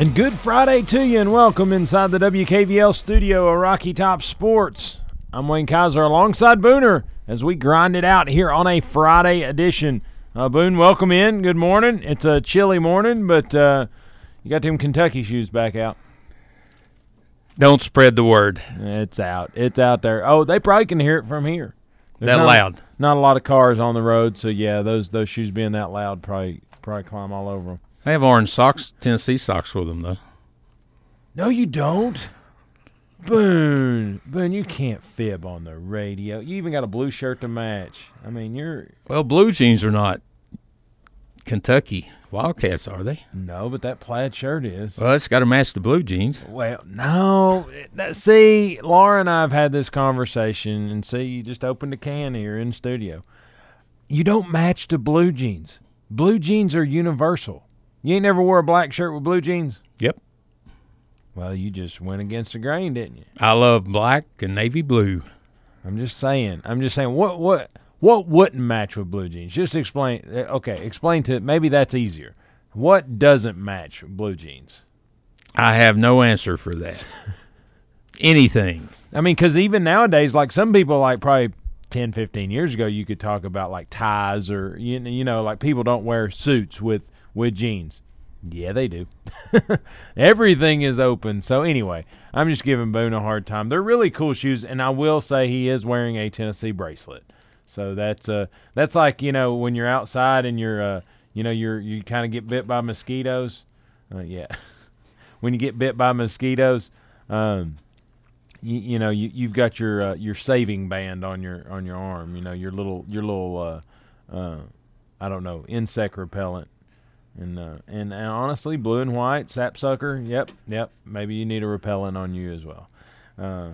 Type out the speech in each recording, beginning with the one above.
And good Friday to you, and welcome inside the WKVL studio of Rocky Top Sports. I'm Wayne Kaiser alongside Booner as we grind it out here on a Friday edition. Uh, Boone, welcome in. Good morning. It's a chilly morning, but uh, you got them Kentucky shoes back out. Don't spread the word. It's out. It's out there. Oh, they probably can hear it from here. There's that not, loud. Not a lot of cars on the road, so yeah, those those shoes being that loud probably probably climb all over them. I have orange socks, Tennessee socks with them though. No, you don't. Boone, Boone, you can't fib on the radio. You even got a blue shirt to match. I mean, you're Well, blue jeans are not Kentucky Wildcats, are they? no, but that plaid shirt is. Well, it's got to match the blue jeans. Well, no. That, see, Laura and I have had this conversation, and see, you just opened a can here in studio. You don't match the blue jeans. Blue jeans are universal. You ain't never wore a black shirt with blue jeans. Yep. Well, you just went against the grain, didn't you? I love black and navy blue. I'm just saying. I'm just saying. What what what wouldn't match with blue jeans? Just explain. uh, Okay, explain to maybe that's easier. What doesn't match with blue jeans? I have no answer for that. Anything. I mean, because even nowadays, like some people, like probably 10, 15 years ago, you could talk about like ties or you you know, like people don't wear suits with with jeans. Yeah, they do. Everything is open. So anyway, I'm just giving Boone a hard time. They're really cool shoes, and I will say he is wearing a Tennessee bracelet. So that's uh that's like you know when you're outside and you're uh you know you're you kind of get bit by mosquitoes. Uh, yeah, when you get bit by mosquitoes, um, you, you know you you've got your uh, your saving band on your on your arm. You know your little your little uh, uh, I don't know insect repellent. And, uh, and and honestly, blue and white sapsucker. Yep, yep. Maybe you need a repellent on you as well. Uh,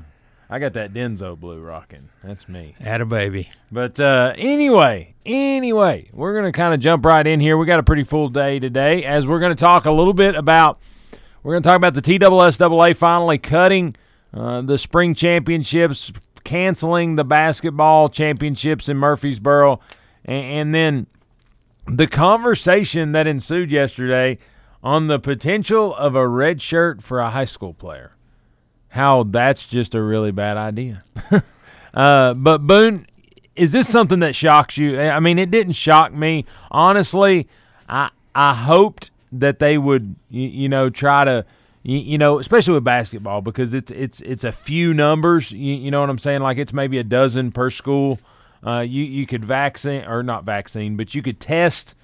I got that Denzo blue rocking. That's me. Had a baby. But uh, anyway, anyway, we're going to kind of jump right in here. We got a pretty full day today as we're going to talk a little bit about we're to talk about the TSSAA finally cutting uh, the spring championships, canceling the basketball championships in Murfreesboro, and, and then the conversation that ensued yesterday on the potential of a red shirt for a high school player. How that's just a really bad idea. uh, but Boone, is this something that shocks you? I mean, it didn't shock me. Honestly, I I hoped that they would, you, you know, try to, you, you know, especially with basketball because it's it's it's a few numbers. You, you know what I'm saying? Like it's maybe a dozen per school. Uh, you you could vaccine or not vaccine, but you could test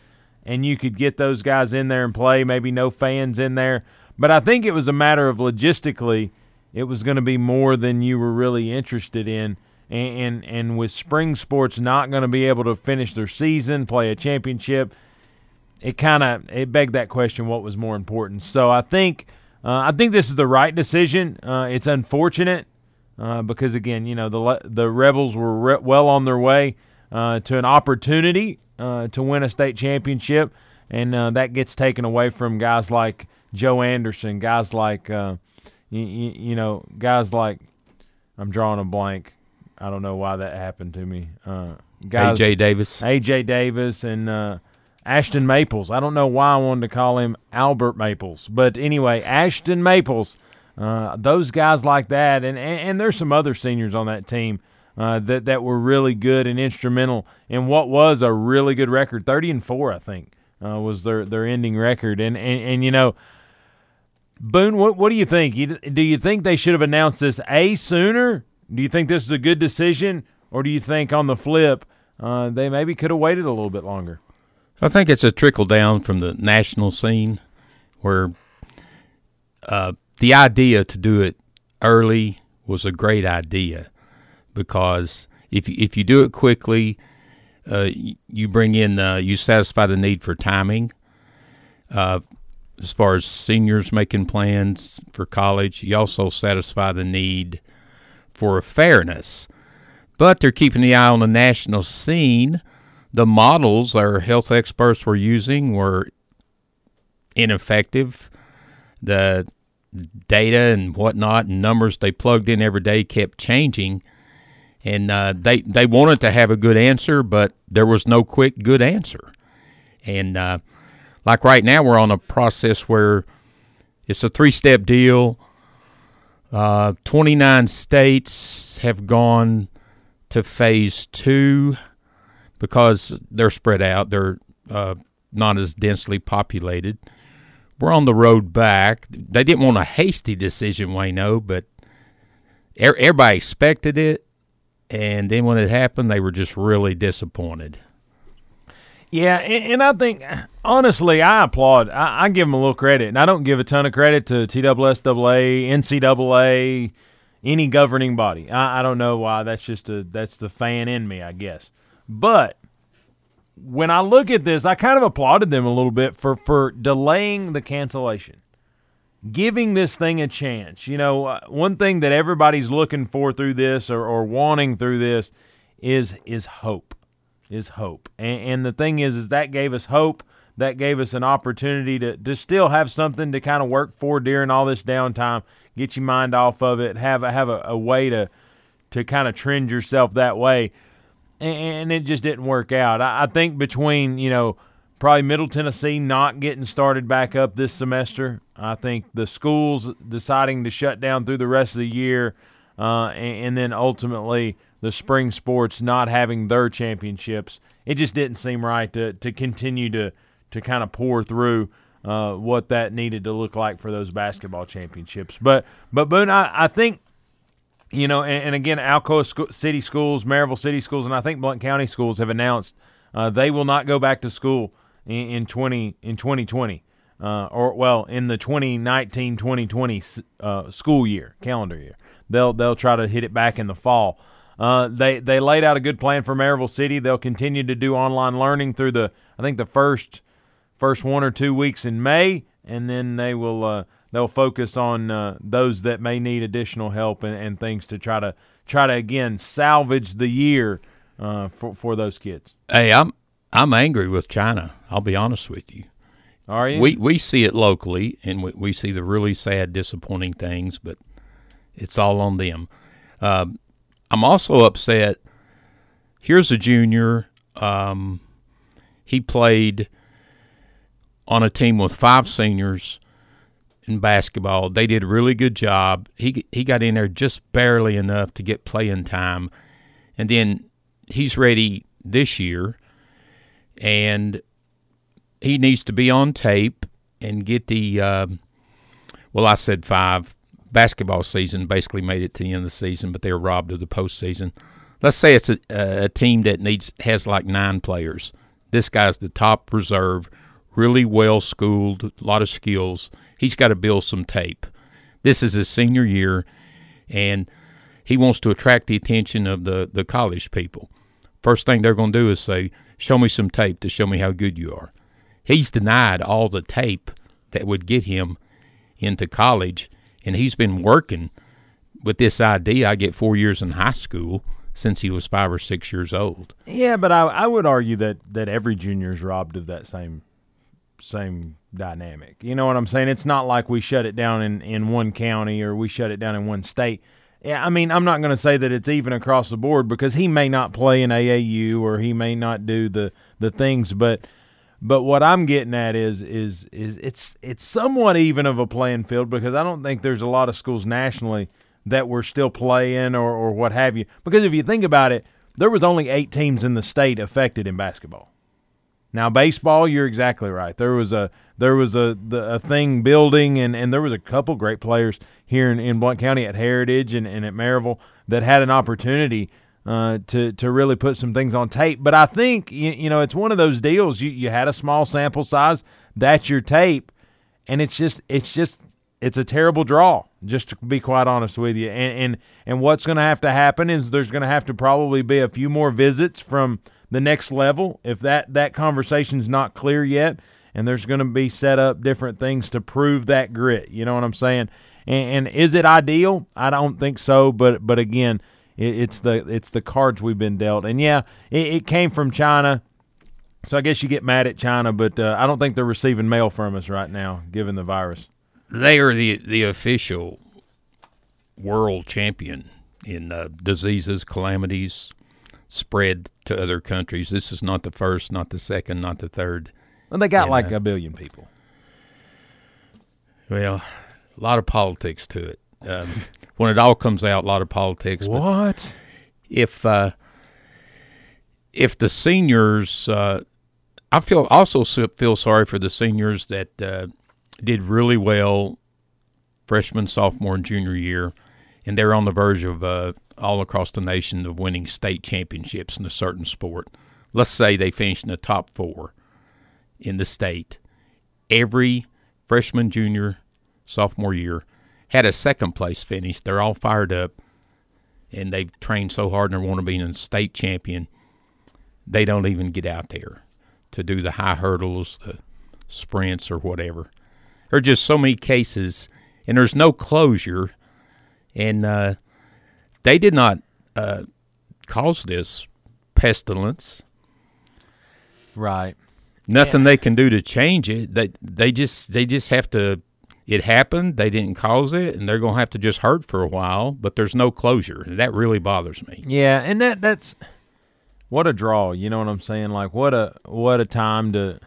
and you could get those guys in there and play. Maybe no fans in there, but I think it was a matter of logistically, it was going to be more than you were really interested in. And, and and with spring sports not going to be able to finish their season, play a championship, it kind of it begged that question: what was more important? So I think uh, I think this is the right decision. Uh, it's unfortunate uh, because again, you know the the Rebels were re- well on their way uh, to an opportunity uh, to win a state championship, and uh, that gets taken away from guys like Joe Anderson, guys like uh, you, you know guys like I'm drawing a blank. I don't know why that happened to me. Uh, guys, AJ Davis. AJ Davis and uh, Ashton Maples. I don't know why I wanted to call him Albert Maples, but anyway, Ashton Maples. Uh, those guys like that, and, and and there's some other seniors on that team uh, that that were really good and instrumental in what was a really good record. Thirty and four, I think, uh, was their their ending record. And and, and you know, Boone, what what do you think? Do you think they should have announced this a sooner? Do you think this is a good decision, or do you think on the flip uh, they maybe could have waited a little bit longer? I think it's a trickle down from the national scene where uh, the idea to do it early was a great idea because if you, if you do it quickly, uh, you, bring in uh, you satisfy the need for timing. Uh, as far as seniors making plans for college. You also satisfy the need for fairness. But they're keeping the eye on the national scene. The models our health experts were using were ineffective. The data and whatnot and numbers they plugged in every day kept changing. And uh, they, they wanted to have a good answer, but there was no quick good answer. And uh, like right now, we're on a process where it's a three step deal. Uh, 29 states have gone to phase two because they're spread out, they're uh, not as densely populated. We're on the road back. They didn't want a hasty decision, Wayno, but er, everybody expected it. And then when it happened, they were just really disappointed. Yeah, and, I think honestly, I applaud. I, give them a little credit, and I don't give a ton of credit to TSSAA, NCAA, any governing body. I don't know why. That's just a that's the fan in me, I guess. But when I look at this, I kind of applauded them a little bit for for delaying the cancellation, giving this thing a chance. You know, uh, one thing that everybody's looking for through this or, or wanting through this is is hope is hope. And, and the thing is, is that gave us hope. That gave us an opportunity to, to still have something to kind of work for during all this downtime, get your mind off of it, have a, have a, a way to to kind of trend yourself that way. And, it just didn't work out. I, think between, you know, probably Middle Tennessee not getting started back up this semester. I think the schools deciding to shut down through the rest of the year, uh, and, and, then ultimately the spring sports not having their championships. It just didn't seem right to to continue to to kind of pour through uh, what that needed to look like for those basketball championships. But but Boone, I, I think you know, and, and again, Alcoa City Schools, Maryville City Schools, and I think Blount County Schools have announced uh, they will not go back to school in, in twenty in twenty twenty. Uh, or well, in the 2019-2020 uh, school year, calendar year, they'll they'll try to hit it back in the fall. Uh, they they laid out a good plan for Maryville City. They'll continue to do online learning through the I think the first first one or two weeks in May, and then they will uh, they'll focus on uh, those that may need additional help and, and, things to try to try to again salvage the year uh, for for those kids. Hey, I'm I'm angry with China. I'll be honest with you. Are you? We we see it locally, and we, we see the really sad, disappointing things, but it's all on them. Uh, I'm also upset. Here's a junior. Um, he played on a team with five seniors in basketball. They did a really good job. He he got in there just barely enough to get playing time, and then he's ready this year, and he needs to be on tape and get the. Uh, well, I said five basketball season basically made it to the end of the season, but they were robbed of the postseason. Let's say it's a, a team that needs has like nine players. This guy's the top reserve, really well schooled, a lot of skills. He's got to build some tape. This is his senior year, and he wants to attract the attention of the, the college people. First thing they're going to do is say, Show me some tape to show me how good you are. He's denied all the tape that would get him into college and he's been working with this idea. I get four years in high school since he was five or six years old. Yeah, but I, I would argue that that every junior is robbed of that same same dynamic. You know what I'm saying? It's not like we shut it down in, in one county or we shut it down in one state. Yeah, I mean, I'm not going to say that it's even across the board because he may not play in AAU or he may not do the the things, but – but what I'm getting at is is is it's it's somewhat even of a playing field because I don't think there's a lot of schools nationally that were still playing or, or what have you. Because if you think about it, there was only eight teams in the state affected in basketball. Now baseball, you're exactly right. There was a there was a the, a thing building and, and there was a couple great players here in, in Blount County at Heritage and, and at Maryville that had an opportunity uh, to to really put some things on tape. But I think you, you know it's one of those deals. You you had a small sample size. That's your tape, and it's just it's just it's a terrible draw. Just to be quite honest with you, and and and what's going to have to happen is there's going to have to probably be a few more visits from the next level if that that conversation's not clear yet and there's going to be set up different things to prove that grit. You know what I'm saying? And, and is it ideal? I don't think so. But but again, it, it's the it's the cards we've been dealt. And yeah, it, it, came from China. So I guess you get mad at China, but uh, I don't think they're receiving mail from us right now, given the virus. They are the the official world champion in uh, diseases, calamities, spread to other countries. This is not the first, not the second, not the third. And they got and, like uh, a billion people. Well, a lot of politics to it. Um, when it all comes out, a lot of politics. What? If uh, if the seniors, uh, I feel also feel sorry for the seniors that uh, did really well freshman, sophomore, and junior year, and they're on the verge of uh, all across the nation of winning state championships in a certain sport. Let's say they finish in the top four in the state. Every freshman, junior, sophomore year had a second place finish. They're all fired up, and they've trained so hard and they want to be a state champion. They don't even get out there to do the high hurdles, the sprints, or whatever. There are just so many cases, and there's no closure. And uh, they did not uh, cause this pestilence. Right. Nothing yeah. they can do to change it. They they just they just have to it happened. They didn't cause it, and they're going to have to just hurt for a while. But there's no closure, and that really bothers me. Yeah, and that that's what a draw. You know what I'm saying? Like what a what a time to,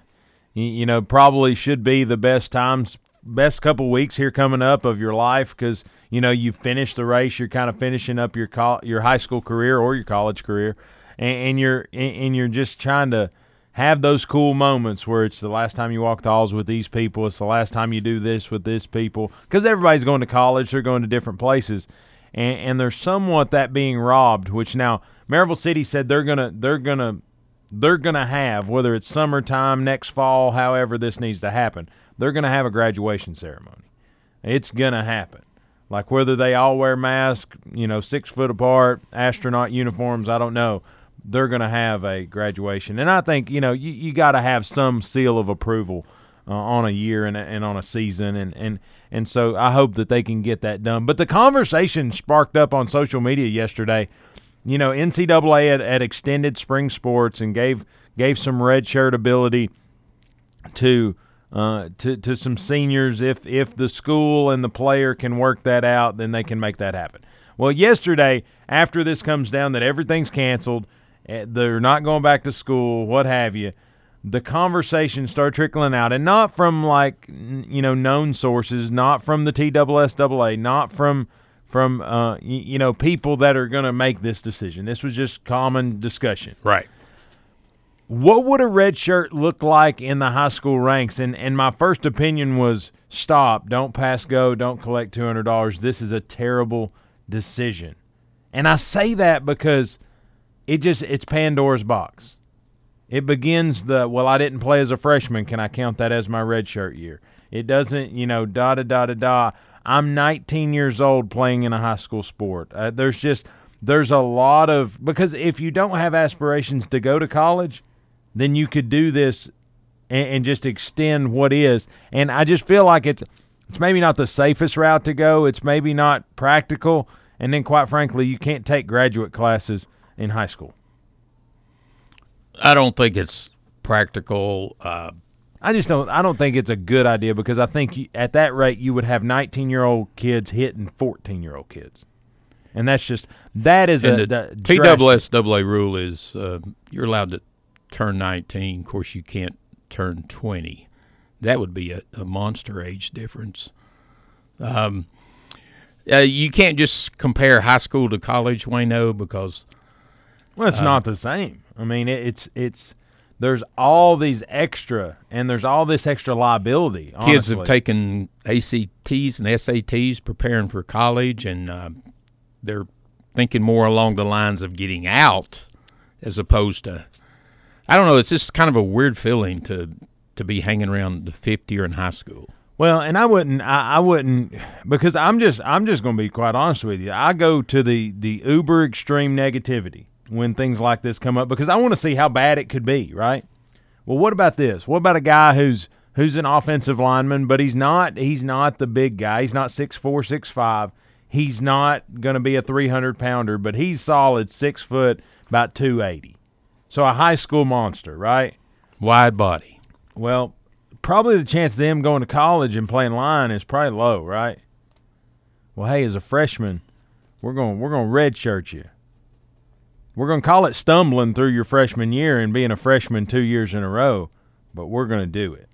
you know, probably should be the best times, best couple weeks here coming up of your life because you know you finished the race. You're kind of finishing up your your high school career or your college career, and, and you're and you're just trying to have those cool moments where it's the last time you walk the halls with these people, it's the last time you do this with this people, because everybody's going to college, they're going to different places, and, and there's somewhat that being robbed. Which now Maryville City said they're gonna they're gonna they're gonna have whether it's summertime, next fall, however this needs to happen, they're gonna have a graduation ceremony. It's gonna happen. Like whether they all wear masks, you know, six foot apart, astronaut uniforms, I don't know they're going to have a graduation. And I think, you know, you, you got to have some seal of approval uh, on a year and, and on a season. And, and, and so I hope that they can get that done. But the conversation sparked up on social media yesterday. You know, NCAA had, had extended spring sports and gave gave some red shirt ability to uh, to to some seniors. If if the school and the player can work that out, then they can make that happen. Well, yesterday, after this comes down that everything's canceled, Eh, they're not going back to school, what have you. The conversation start trickling out, and not from like you know known sources, not from the TSSAA, not from from uh, you know people that are going to make this decision. This was just common discussion. Right. What would a red shirt look like in the high school ranks? And and my first opinion was stop, don't pass go, don't collect two hundred dollars. This is a terrible decision. And I say that because it just it's Pandora's box. It begins the well, I didn't play as a freshman. Can I count that as my red shirt year? It doesn't, you know, da da da da da. I'm 19 years old playing in a high school sport. Uh, there's just there's a lot of because if you don't have aspirations to go to college, then you could do this and, and just extend what is. And I just feel like it's it's maybe not the safest route to go. It's maybe not practical. And then, quite frankly, you can't take graduate classes in high school? I don't think it's practical. Uh, I just don't. I don't think it's a good idea because I think you, at that rate you would have 19 year old kids hitting 14 year old kids, and that's just that is a the, the TSSAA rule is uh, you're allowed to turn 19. Of course, you can't turn 20. That would be a, a monster age difference. Um, uh, you can't just compare high school to college, Wayno, because well, it's uh, not the same. I mean, it, it's it's there's all these extra and there's all this extra liability. Honestly. Kids have taken ACTs and SATs preparing for college, and uh, they're thinking more along the lines of getting out as opposed to. I don't know. It's just kind of a weird feeling to to be hanging around the fifth year in high school. Well, and I wouldn't, I, I wouldn't, because I'm just, I'm just going to be quite honest with you. I go to the the uber extreme negativity when things like this come up because I want to see how bad it could be, right? Well, what about this? What about a guy who's who's an offensive lineman, but he's not he's not the big guy. He's not six four, six five. He's not going to be a 300 pounder, but he's solid six foot, about 280. So a high school monster, right? Wide body. Well, probably the chance of him going to college and playing line is probably low, right? Well, hey, as a freshman, we're going we're going to redshirt you. We're going to call it stumbling through your freshman year and being a freshman two years in a row, but we're going to do it.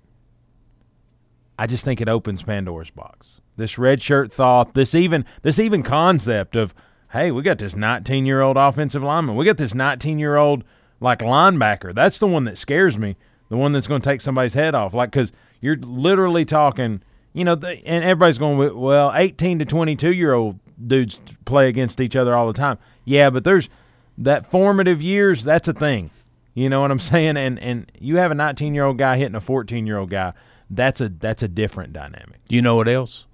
I just think it opens Pandora's box. This red shirt thought, this even this even concept of, hey, we got this 19 year old offensive lineman, we got this 19 year old like linebacker. That's the one that scares me. The one that's going to take somebody's head off, like because you're literally talking, you know, and everybody's going, well, 18 to 22 year old dudes play against each other all the time. Yeah, but there's that formative years. That's a thing. You know what I'm saying? And and you have a 19 year old guy hitting a 14 year old guy. That's a that's a different dynamic. You know what else?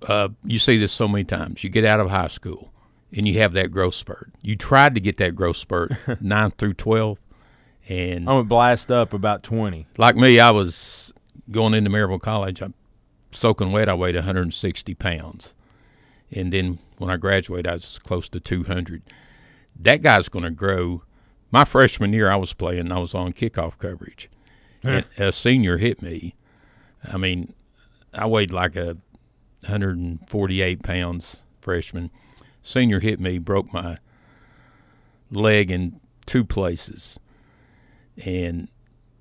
Uh, you see this so many times. You get out of high school and you have that growth spurt. You tried to get that growth spurt nine through 12, and I'm gonna blast up about 20. like me, I was going into Maryville College. I'm soaking wet. I weighed 160 pounds, and then when I graduated, I was close to 200. That guy's going to grow. My freshman year, I was playing. I was on kickoff coverage, and a senior hit me. I mean, I weighed like a 148 pounds freshman. Senior hit me, broke my leg in two places. And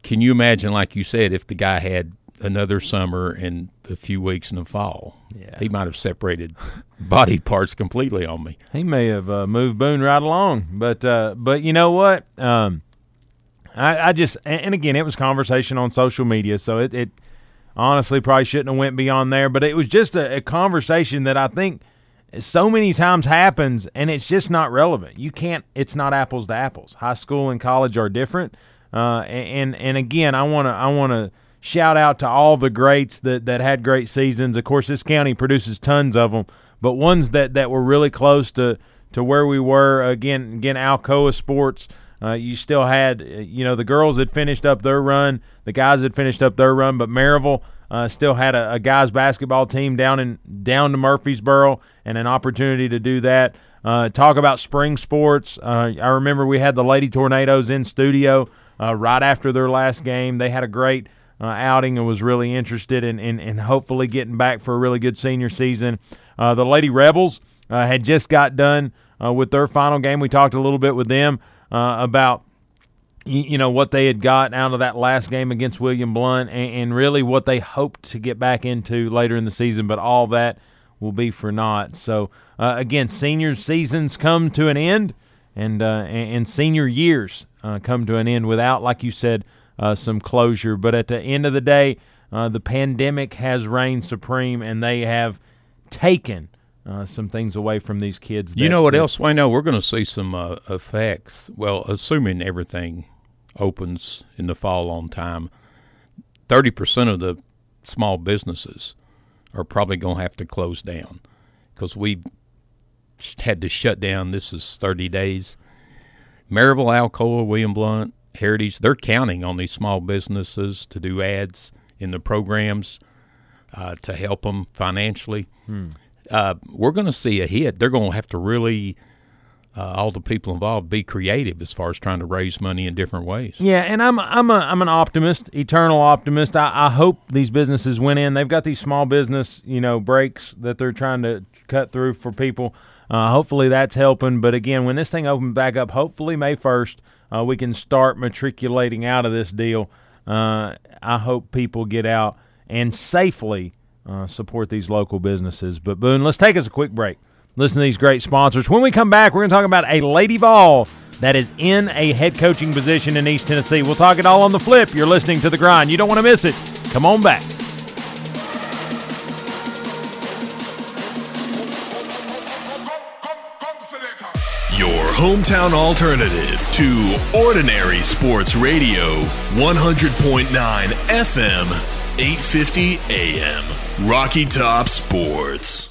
can you imagine, like you said, if the guy had another summer and a few weeks in the fall? Yeah. He might have separated body parts completely on me. He may have uh, moved Boone right along, but uh, but you know what? Um, I, I just and again, it was conversation on social media, so it, it honestly probably shouldn't have went beyond there. But it was just a, a conversation that I think so many times happens, and it's just not relevant. You can't. It's not apples to apples. High school and college are different. Uh, and and again, I want to I want to shout out to all the greats that that had great seasons. Of course, this county produces tons of them, but ones that that were really close to to where we were. Again, again, Alcoa Sports. Uh, you still had, uh, you know, the girls had finished up their run, the guys had finished up their run, but Maryville uh, still had a, a guys basketball team down in down to Murfreesboro and an opportunity to do that. Uh, talk about spring sports. Uh, I remember we had the Lady Tornadoes in studio uh, right after their last game. They had a great uh, outing and was really interested in, in, in hopefully getting back for a really good senior season. Uh, the Lady Rebels had just got done with their final game. We talked a little bit with them about you know what they had got out of that last game against William Blount and, and really what they hoped to get back into later in the season, but all that will be for naught. So uh, again, senior seasons come to an end, and uh, and, senior years uh, come to an end without, like you said, uh, some closure. But at the end of the day, uh, the pandemic has reigned supreme, and they have taken. Uh, some things away from these kids. You know what else? I know we're going to see some uh, effects. Well, assuming everything opens in the fall on time, thirty percent of the small businesses are probably going to have to close down because we had to shut down. This is thirty days. Maryville, Alcoa, William Blount, Heritage, they're counting on these small businesses to do ads in the programs uh, to help them financially uh, we're going to see a hit. They're going to have to really, uh, all the people involved, be creative as far as trying to raise money in different ways. Yeah, and I'm I'm a I'm an optimist, eternal optimist. I, I hope these businesses went in. They've got these small business, you know, breaks that they're trying to cut through for people. Uh, hopefully that's helping. But again, when this thing opens back up, hopefully May first, uh, we can start matriculating out of this deal. Uh, I hope people get out and safely uh, support these local businesses. But Boone, let's take us a quick break. Listen to these great sponsors. When we come back, we're going to talk about a Lady Vol that is in a head coaching position in East Tennessee. We'll talk it all on the flip. You're listening to The Grind. You don't want to miss it. Come on back. Your hometown alternative to Ordinary Sports Radio, 100.9 FM, 850 AM. Rocky Top Sports.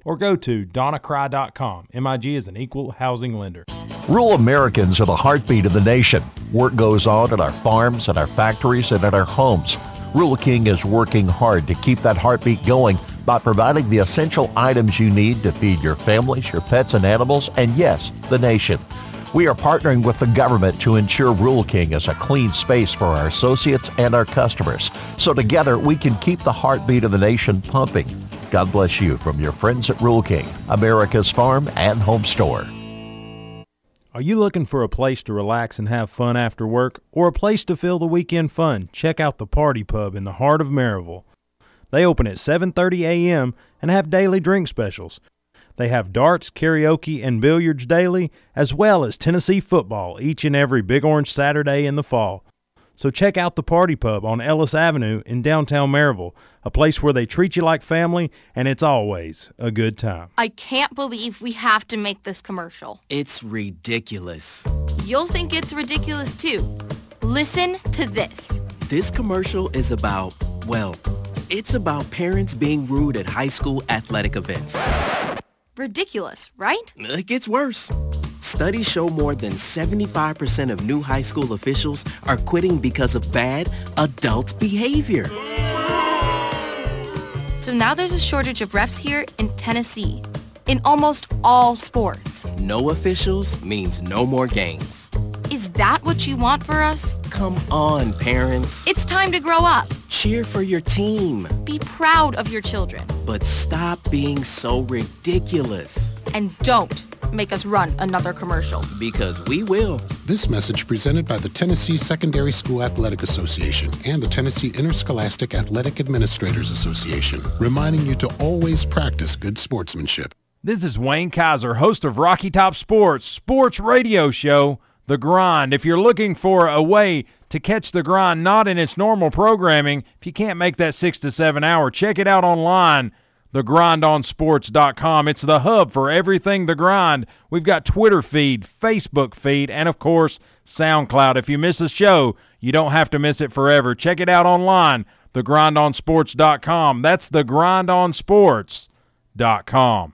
or go to donnacry.com. MIG is an equal housing lender. Rural Americans are the heartbeat of the nation. Work goes on at our farms, at our factories, and at our homes. Rural King is working hard to keep that heartbeat going by providing the essential items you need to feed your families, your pets and animals, and yes, the nation. We are partnering with the government to ensure Rural King is a clean space for our associates and our customers. So together we can keep the heartbeat of the nation pumping. God bless you from your friends at Rural King, America's farm and home store. Are you looking for a place to relax and have fun after work or a place to fill the weekend fun? Check out the Party Pub in the heart of Maryville. They open at 7:30 a.m. and have daily drink specials. They have darts, karaoke, and billiards daily, as well as Tennessee football each and every Big Orange Saturday in the fall. So check out the Party Pub on Ellis Avenue in downtown Maryville, a place where they treat you like family and it's always a good time. I can't believe we have to make this commercial. It's ridiculous. You'll think it's ridiculous too. Listen to this. This commercial is about, well, it's about parents being rude at high school athletic events. Ridiculous, right? It gets worse. Studies show more than 75% of new high school officials are quitting because of bad adult behavior. So now there's a shortage of refs here in Tennessee, in almost all sports. No officials means no more games. Is that what you want for us? Come on, parents. It's time to grow up. Cheer for your team. Be proud of your children. But stop being so ridiculous. And don't make us run another commercial. Because we will. This message presented by the Tennessee Secondary School Athletic Association and the Tennessee Interscholastic Athletic Administrators Association, reminding you to always practice good sportsmanship. This is Wayne Kaiser, host of Rocky Top Sports, sports radio show the Grind. If you're looking for a way to catch the grind not in its normal programming, if you can't make that six to seven hour, check it out online. TheGrindOnSports.com. It's the hub for everything The Grind. We've got Twitter feed, Facebook feed, and of course, SoundCloud. If you miss a show, you don't have to miss it forever. Check it out online, TheGrindOnSports.com. That's TheGrindOnSports.com.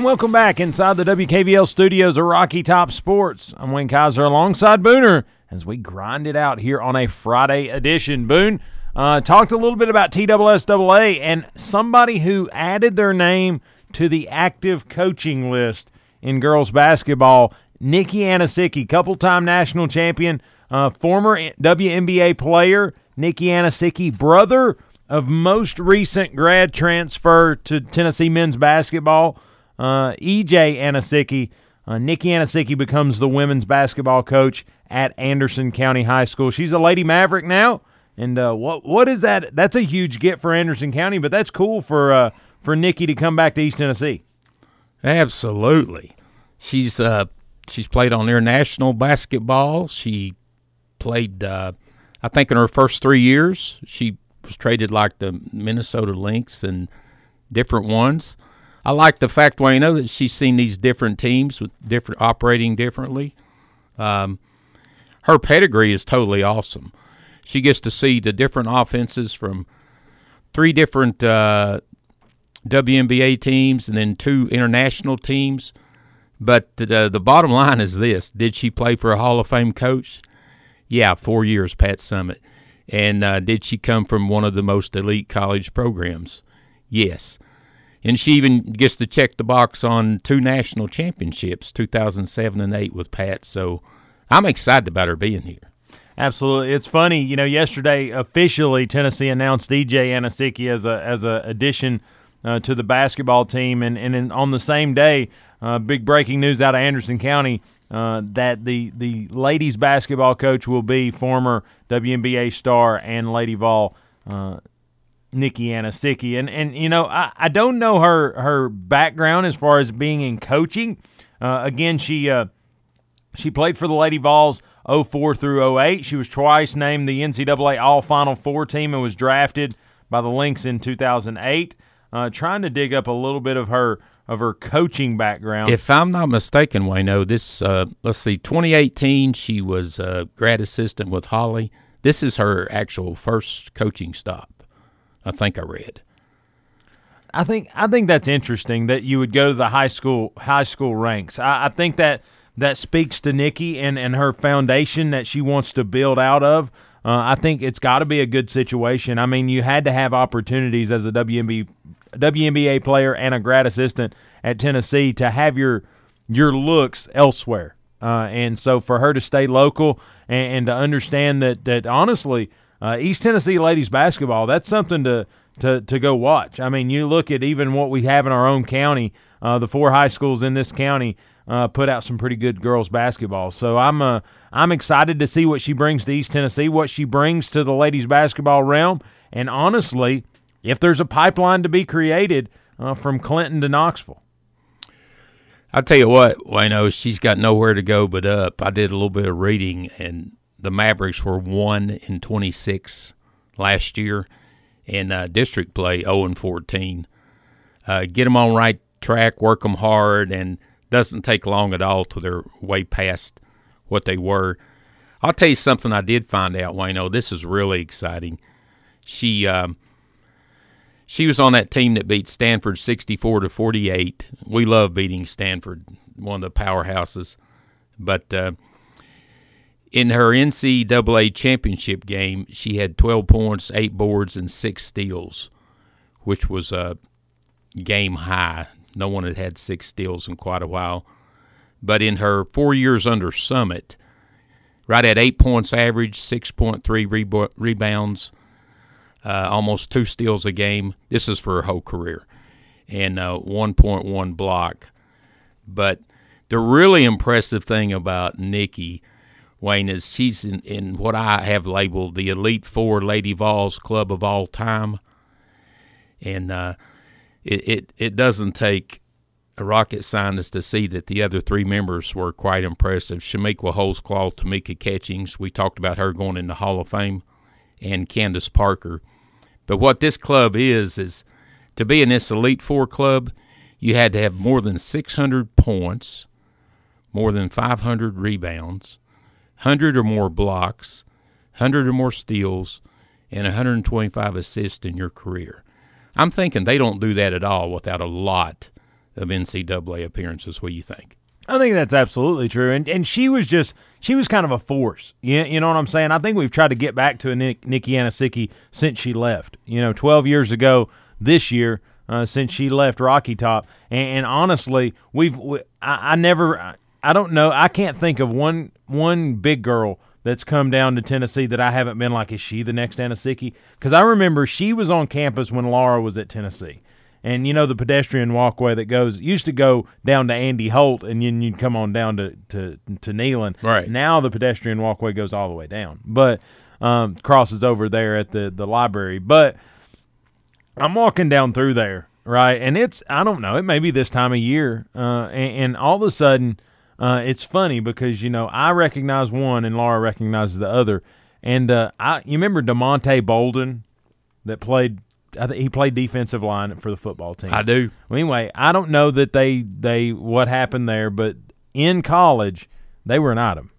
And welcome back inside the WKVL studios of Rocky Top Sports. I'm Wayne Kaiser alongside Booner as we grind it out here on a Friday edition. Boone uh, talked a little bit about TSSAA and somebody who added their name to the active coaching list in girls basketball. Nicky Anosike, couple time national champion, uh, former WNBA player. Nicky Anosike, brother of most recent grad transfer to Tennessee men's basketball uh, EJ Anosike. Uh, Nicky Anosike becomes the women's basketball coach at Anderson County High School. She's a Lady Maverick now, and uh, what what is that? That's a huge get for Anderson County, but that's cool for uh, for Nicky to come back to East Tennessee. Absolutely, she's uh, she's played on international basketball. She played, uh, I think, in her first three years, she was traded like the Minnesota Lynx and different ones. I like the fact, Wayne, know that she's seen these different teams with different operating differently. Um, her pedigree is totally awesome. She gets to see the different offenses from three different uh, WNBA teams and then two international teams. But the, the bottom line is this Did she play for a Hall of Fame coach? Yeah, four years, Pat Summitt. And uh, did she come from one of the most elite college programs? Yes. And she even gets to check the box on two national championships, 2007 and 8 with Pat. So I'm excited about her being here. Absolutely, it's funny. You know, yesterday officially Tennessee announced DJ Anosike as a as a addition uh, to the basketball team, and and in, on the same day, uh, big breaking news out of Anderson County uh, that the the ladies basketball coach will be former WNBA star and Lady Vol. Nicky Anosike. And and you know, I, I don't know her her background as far as being in coaching. Uh, again, she uh, she played for the Lady Vols 04 through 08. She was twice named the NCAA All Final Four team and was drafted by the Lynx in 2008. Uh, trying to dig up a little bit of her of her coaching background. If I'm not mistaken, Wayno, this uh, let's see, 2018 she was a grad assistant with Holly. This is her actual first coaching stop. I think I read. I think I think that's interesting that you would go to the high school high school ranks. I, I think that that speaks to Nicky and, and her foundation that she wants to build out of. Uh, I think it's got to be a good situation. I mean, you had to have opportunities as a WNBA, WNBA player and a grad assistant at Tennessee to have your your looks elsewhere. Uh, and so for her to stay local and, and to understand that that honestly, uh, East Tennessee ladies basketball that's something to to to go watch. I mean, you look at even what we have in our own county, uh, the four high schools in this county uh, put out some pretty good girls basketball. So I'm uh, I'm excited to see what she brings to East Tennessee, what she brings to the ladies basketball realm, and honestly, if there's a pipeline to be created uh, from Clinton to Knoxville. I'll tell you what, Wayno, she's got nowhere to go but up. I did a little bit of reading, and the Mavericks were one in 26 last year, in uh, district play 0 and 14. Uh, get them on right track, work them hard, and – doesn't take long at all till they're way past what they were. I'll tell you something I did find out, Wayno. This is really exciting. She um, she was on that team that beat Stanford 64 to 48. We love beating Stanford, one of the powerhouses. But uh, in her NCAA championship game, she had 12 points, eight boards, and six steals, which was a game high. No one had had six steals in quite a while. But in her four years under Summitt, right at eight points average, 6.3 rebounds, uh, almost two steals a game. This is for her whole career, and uh, 1.1 block. But the really impressive thing about Nicky Wayne is she's in, in what I have labeled the Elite Four Lady Vols Club of all time. And uh, it, it, it doesn't take a rocket scientist to see that the other three members were quite impressive. Chamique Holdsclaw, Tamika Catchings, we talked about her going in the Hall of Fame, and Candace Parker. But what this club is, is to be in this Elite Four club, you had to have more than 600 points, more than 500 rebounds, 100 or more blocks, 100 or more steals, and 125 assists in your career. I'm thinking they don't do that at all without a lot of NCAA appearances. What do you think? I think that's absolutely true. And and she was just she was kind of a force. You, you know what I'm saying? I think we've tried to get back to a Nick, Nicky Anosike since she left. You know, 12 years ago this year uh, since she left Rocky Top. And, and honestly, we've we, I, I never I don't know I can't think of one one big girl that's come down to Tennessee that I haven't been like, is she the next Anosike? Because I remember she was on campus when Laura was at Tennessee. And you know the pedestrian walkway that goes used to go down to Andy Holt, and then you'd come on down to to to Neyland. Right now, the pedestrian walkway goes all the way down, but um, crosses over there at the the library. But I'm walking down through there, right, and it's I don't know, it may be this time of year, uh, and, and all of a sudden uh, it's funny because you know I recognize one and Laura recognizes the other, and uh, I you remember Demonte Bolden that played. I think he played defensive line for the football team. I do. Well, anyway, I don't know that they they what happened there, but in college they were an item.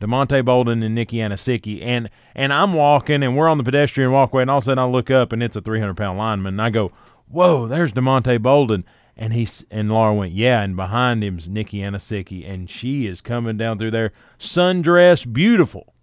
Demonte Bolden and Nicky Anosike, and and I'm walking and we're on the pedestrian walkway, and all of a sudden I look up and it's a 300 pound lineman, and I go, whoa, there's Demonte Bolden. And he's and Laura went, yeah, and behind him's Nicky Anosike, and she is coming down through there, sundress, beautiful.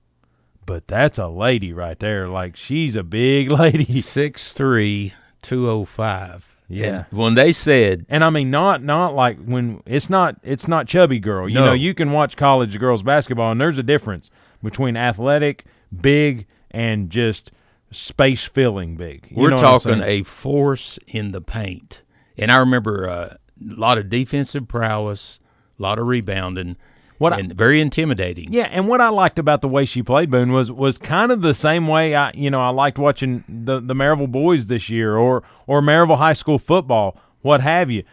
But that's a lady right there. Like she's a big lady. Six three two oh five. Yeah. And when they said And I mean, not not like when it's not it's not chubby girl. You No. know, you can watch college girls basketball, and there's a difference between athletic, big, and just space filling big. You we're talking a force in the paint, and I remember uh, a lot of defensive prowess, a lot of rebounding, What I- and very intimidating. Yeah, and what I liked about the way she played Boone was was kind of the same way I you know I liked watching the the Maryville boys this year or or Maryville high school football, what have you.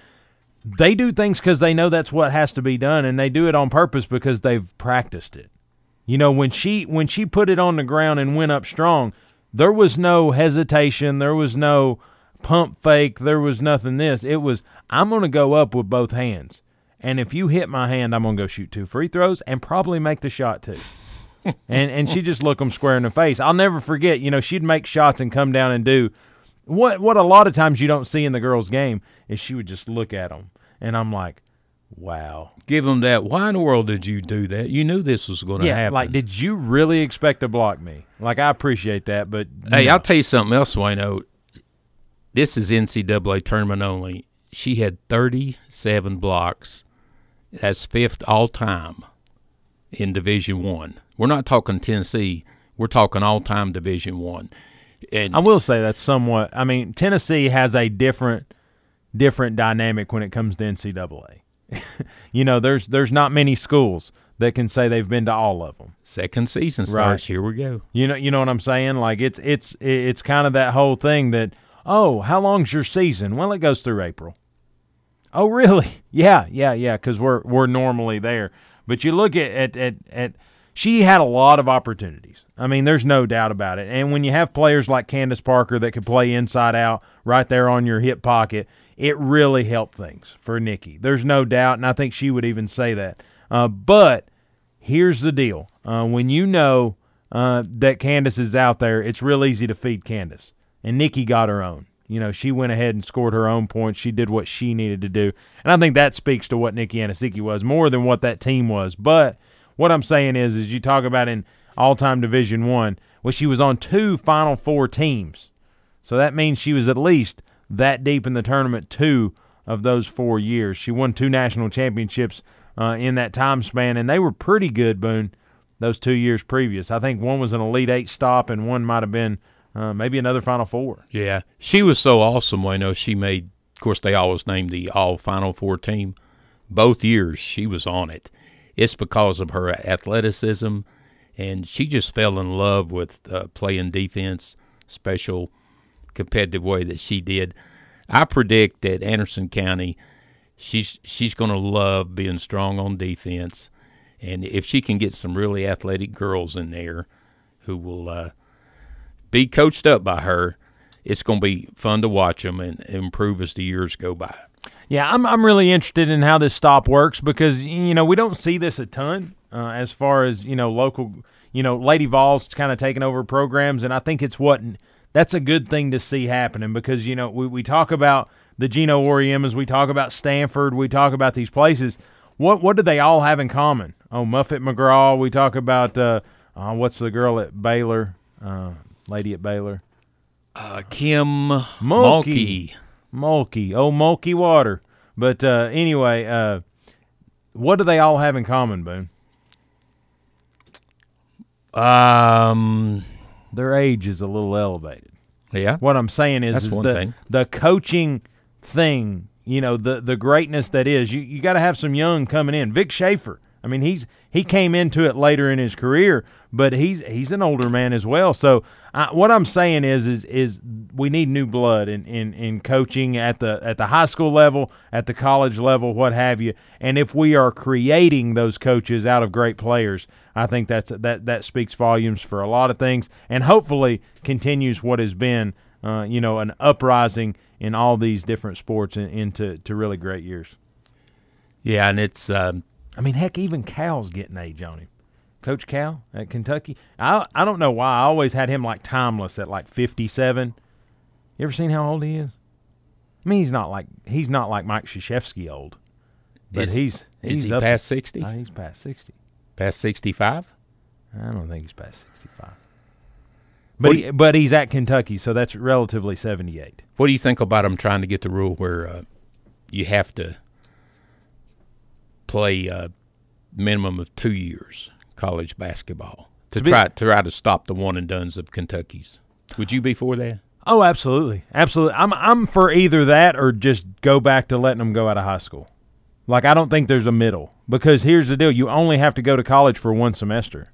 They do things because they know that's what has to be done, and they do it on purpose because they've practiced it. You know, when she when she put it on the ground and went up strong, there was no hesitation, there was no pump fake, there was nothing this. It was I'm going to go up with both hands. And if you hit my hand, I'm going to go shoot two free throws and probably make the shot too. and and she just looked them square in the face. I'll never forget, you know, she'd make shots and come down and do what what a lot of times you don't see in the girls game is she would just look at them and I'm like, wow. Give them that. Why in the world did you do that? You knew this was going to Yeah, happen. like did you really expect to block me? Like I appreciate that, but Hey, no. I'll tell you something else, Wayno. This is NCAA tournament only. She had 37 blocks. That's fifth all time in Division One. We're not talking Tennessee. We're talking all time Division One. And I will say that's somewhat. I mean, Tennessee has a different different dynamic when it comes to NCAA. you know, there's there's not many schools that can say they've been to all of them. second season Right. starts. Here we go. You know, you know what I'm saying? Like it's it's it's kind of that whole thing that oh, how long's your season? Well, it goes through April. Oh, really? Yeah, yeah, yeah. Because we're we're normally there. But you look at, at at at she had a lot of opportunities. I mean, there's no doubt about it. And when you have players like Candace Parker that could play inside out right there on your hip pocket, it really helped things for Nicky. There's no doubt, and I think she would even say that. Uh, but here's the deal: uh, when you know uh, that Candace is out there, it's real easy to feed Candace, and Nicky got her own. You know, she went ahead and scored her own points. She did what she needed to do, and I think that speaks to what Nicky Anosike was more than what that team was. But what I'm saying is, is you talk about in all-time Division One, well, she was on two Final Four teams, so that means she was at least that deep in the tournament two of those four years. She won two national championships uh, in that time span, and they were pretty good, Boone, those two years previous. I think one was an Elite Eight stop, and one might have been uh, maybe another Final Four. Yeah, she was so awesome. I know she made. Of course, they always named the All Final Four team. Both years she was on it. It's because of her athleticism, and she just fell in love with uh, playing defense, special, competitive way that she did. I predict that Anderson County, she's she's going to love being strong on defense, and if she can get some really athletic girls in there, who will. Uh, be coached up by her, it's going to be fun to watch them and improve as the years go by. Yeah, I'm I'm really interested in how this stop works because you know we don't see this a ton uh, as far as you know local you know Lady Vols kind of taking over programs, and I think it's what that's a good thing to see happening because you know we, we talk about the Geno Auriemmas, we talk about Stanford, we talk about these places. What what do they all have in common? Oh, Muffet McGraw. We talk about uh, uh, what's the girl at Baylor, uh, lady at Baylor. Uh, Kim Mulkey. Mulkey. Oh Mulkey water. But uh, anyway, uh, what do they all have in common, Boone? Um, Their age is a little elevated. yeah. What I'm saying is, That's is one the thing. the coaching thing. You know, the the greatness that is. You you got to have some young coming in. Vic Schaefer. I mean, he's he came into it later in his career, but he's he's an older man as well. So uh, what I'm saying is is is we need new blood in, in, in coaching at the at the high school level, at the college level, what have you. And if we are creating those coaches out of great players, I think that's that that speaks volumes for a lot of things, and hopefully continues what has been uh, you know an uprising in all these different sports in, into to really great years. Yeah, and it's um, I mean, heck, even Cal's getting age on him. Coach Cal at Kentucky. I I don't know why. I always had him like timeless at like 57. You ever seen how old he is? I mean, he's not like he's not like Mike Krzyzewski old, but Is- he's is he's he up past 60? Uh, he's past sixty. Past 65? I don't think he's past sixty-five. But do he, but he's at Kentucky, so that's relatively seventy-eight. What do you think about him trying to get the rule where uh, you have to play a minimum of two years college basketball to, To be- try to try to stop the one and duns of Kentucky's? Would you be for that? Oh, absolutely, absolutely. I'm I'm for either that or just go back to letting them go out of high school. Like I don't think there's a middle because here's the deal: you only have to go to college for one semester.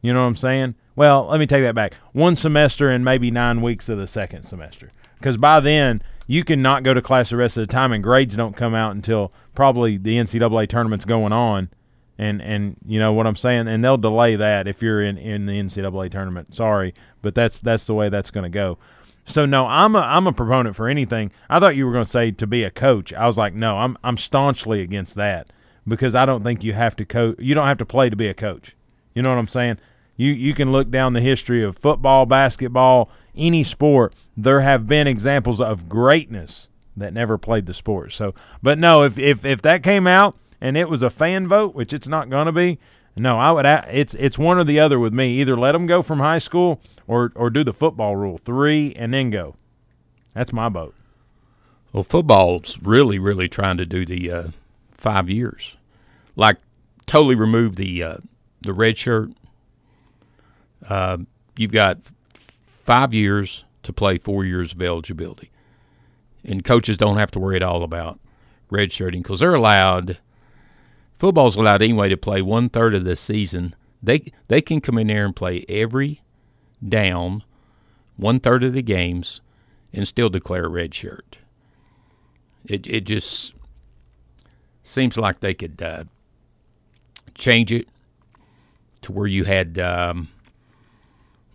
You know what I'm saying? Well, let me take that back. One semester and maybe nine weeks of the second semester. Because by then you can not go to class the rest of the time, and grades don't come out until probably the NCAA tournament's going on. And and you know what I'm saying, and they'll delay that if you're in, in the NCAA tournament. Sorry, but that's that's the way that's going to go. So no, I'm a I'm a proponent for anything. I thought you were going to say to be a coach. I was like, no, I'm I'm staunchly against that because I don't think you have to coach. You don't have to play to be a coach. You know what I'm saying? You you can look down the history of football, basketball, any sport. There have been examples of greatness that never played the sport. So, but no, if if if that came out and it was a fan vote, which it's not going to be, no, I would. It's it's one or the other with me. Either let them go from high school or or do the football rule three and then go. That's my vote. Well, football's really, really trying to do the uh, five years, like totally remove the uh, the red shirt. Uh, you've got five years to play four years of eligibility, and coaches don't have to worry at all about red shirting because they're allowed. Football's allowed anyway to play one third of the season. They they can come in there and play every down, one third of the games, and still declare a red shirt. It it just seems like they could uh, change it to where you had, um,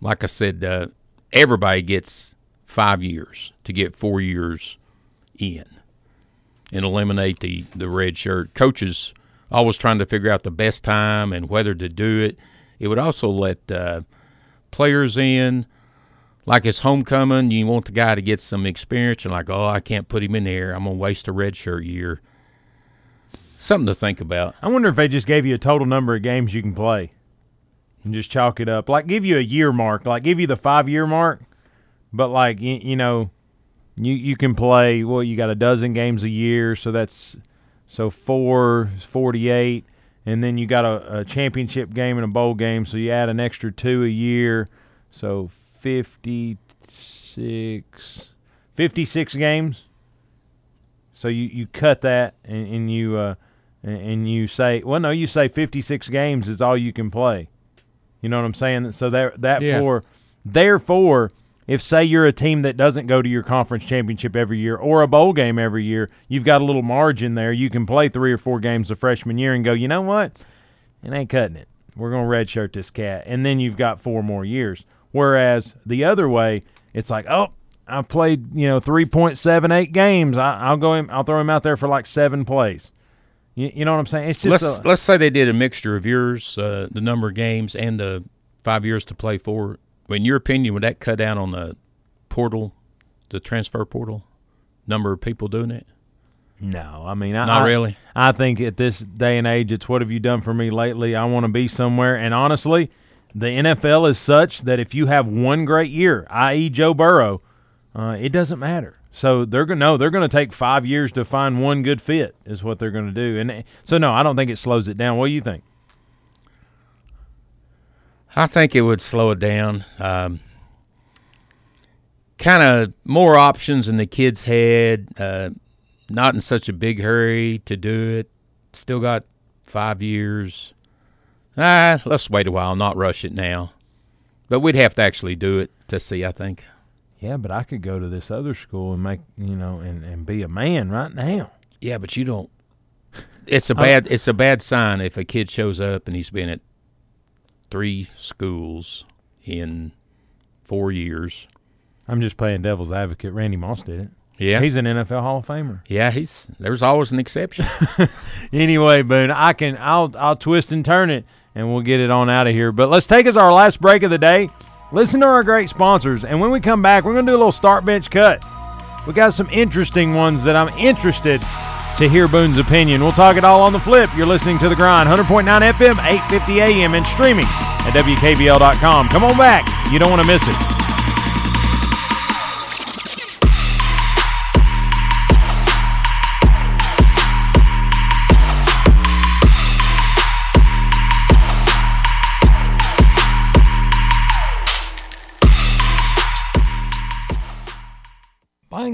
like I said, uh, everybody gets five years to get four years in, and eliminate the the red shirt. Coaches always trying to figure out the best time and whether to do it. It would also let uh, players in like it's homecoming, you want the guy to get some experience. You're like, oh, I can't put him in there. I'm gonna waste a red shirt year. Something to think about. I wonder if they just gave you a total number of games you can play and just chalk it up. Like give you a year mark, like give you the five year mark, but like you, you know, you you can play. Well, you got a dozen games a year, so that's so four is forty eight, and then you got a, a championship game and a bowl game, so you add an extra two a year, so 56, 56 games. So you, you cut that and, and you uh, and, and you say, well, no, you say 56 games is all you can play. You know what I'm saying? So that that Yeah. for therefore, if say you're a team that doesn't go to your conference championship every year or a bowl game every year, you've got a little margin there. You can play three or four games the freshman year and go, you know what? It ain't cutting it. We're gonna redshirt this cat, and then you've got four more years. Whereas the other way, it's like, oh, I played you know three point seven eight games. I, I'll go him. I'll throw him out there for like seven plays. You, you know what I'm saying? It's just let's a, let's say they did a mixture of yours, uh, the number of games, and the five years to play for. In your opinion, would that cut down on the portal, the transfer portal, number of people doing it? No, I mean, I, Not I- really? I think at this day and age, it's what have you done for me lately? I want to be somewhere. And honestly, the NFL is such that if you have one great year, i.e., Joe Burrow, uh, it doesn't matter. So they're gonna no, they're gonna take five years to find one good fit is what they're gonna do. And so no, I don't think it slows it down. What do you think? I think it would slow it down. Um, kind of more options in the kid's head. Uh, not in such a big hurry to do it. Still got five years. Ah, let's wait a while. Not rush it now. But we'd have to actually do it to see. I think. Yeah, but I could go to this other school and make you know and, and be a man right now. Yeah, but you don't. It's a bad. It's a bad sign if a kid shows up and he's been at three schools in four years. I'm just playing devil's advocate. Randy Moss did it. Yeah, He's an NFL Hall of Famer. yeah. He's there's always an exception. anyway, Boone, I can I'll I'll twist and turn it and we'll get it on out of here. But let's take us our last break of the day. Listen to our great sponsors, and when we come back, we're gonna do a little start bench cut. We got some interesting ones that I'm interested to hear Boone's opinion. We'll talk it all on the flip. You're listening to The Grind, 100.9 FM, 850 AM, and streaming at WKVL.com. Come on back. You don't want to miss it.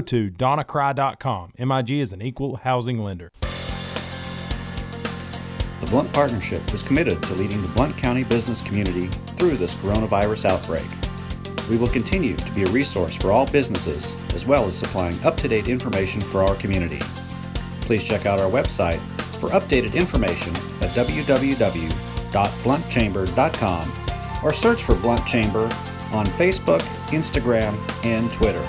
to donnacry.com. MIG is an equal housing lender. The Blount Partnership is committed to leading the Blount County business community through this coronavirus outbreak. We will continue to be a resource for all businesses as well as supplying up to date information for our community. Please check out our website for updated information at www.blountchamber.com or search for Blount Chamber on Facebook, Instagram, and Twitter.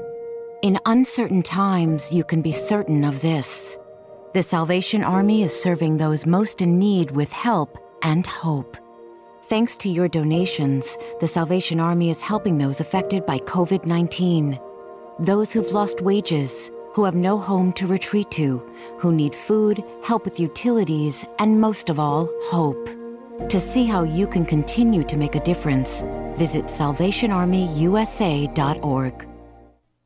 In uncertain times, you can be certain of this. The Salvation Army is serving those most in need with help and hope. Thanks to your donations, the Salvation Army is helping those affected by COVID 19. Those who've lost wages, who have no home to retreat to, who need food, help with utilities, and most of all, hope. To see how you can continue to make a difference, visit SalvationArmyUSA.org.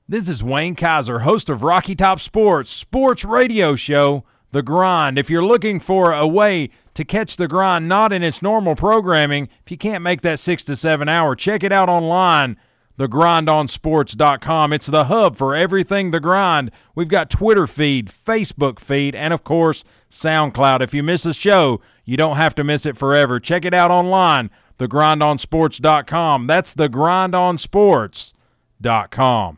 This is Wayne Kaiser, host of Rocky Top Sports, sports radio show, The Grind. If you're looking for a way to catch The Grind not in its normal programming, if you can't make that six to seven hour, check it out online, thegrindonsports.com. It's the hub for everything The Grind. We've got Twitter feed, Facebook feed, and of course, SoundCloud. If you miss a show, you don't have to miss it forever. Check it out online, thegrindonsports.com. That's thegrindonsports.com.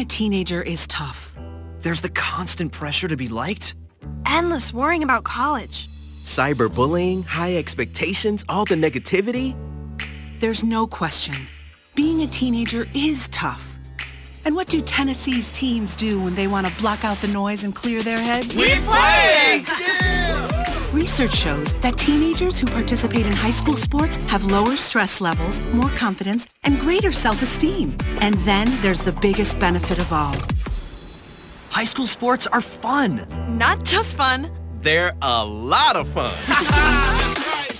Being a teenager is tough. There's the constant pressure to be liked. Endless worrying about college. Cyberbullying, high expectations, all the negativity. There's no question. Being a teenager is tough. And what do Tennessee's teens do when they want to block out the noise and clear their heads? We play! Research shows that teenagers who participate in high school sports have lower stress levels, more confidence, and greater self-esteem. And then there's the biggest benefit of all. High school sports are fun. Not just fun. They're a lot of fun.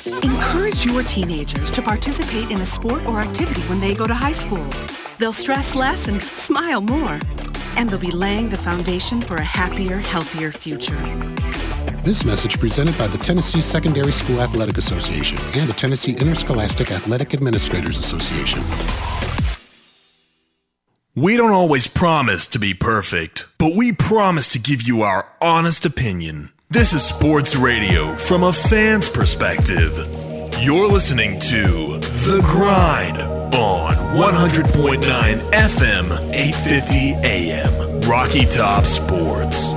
Encourage your teenagers to participate in a sport or activity when they go to high school. They'll stress less and smile more. And they'll be laying the foundation for a happier, healthier future. This message presented by the Tennessee Secondary School Athletic Association and the Tennessee Interscholastic Athletic Administrators Association. We don't always promise to be perfect, but we promise to give you our honest opinion. This is sports radio from a fan's perspective. You're listening to The Grind on 100.9 FM, 850 AM, Rocky Top Sports.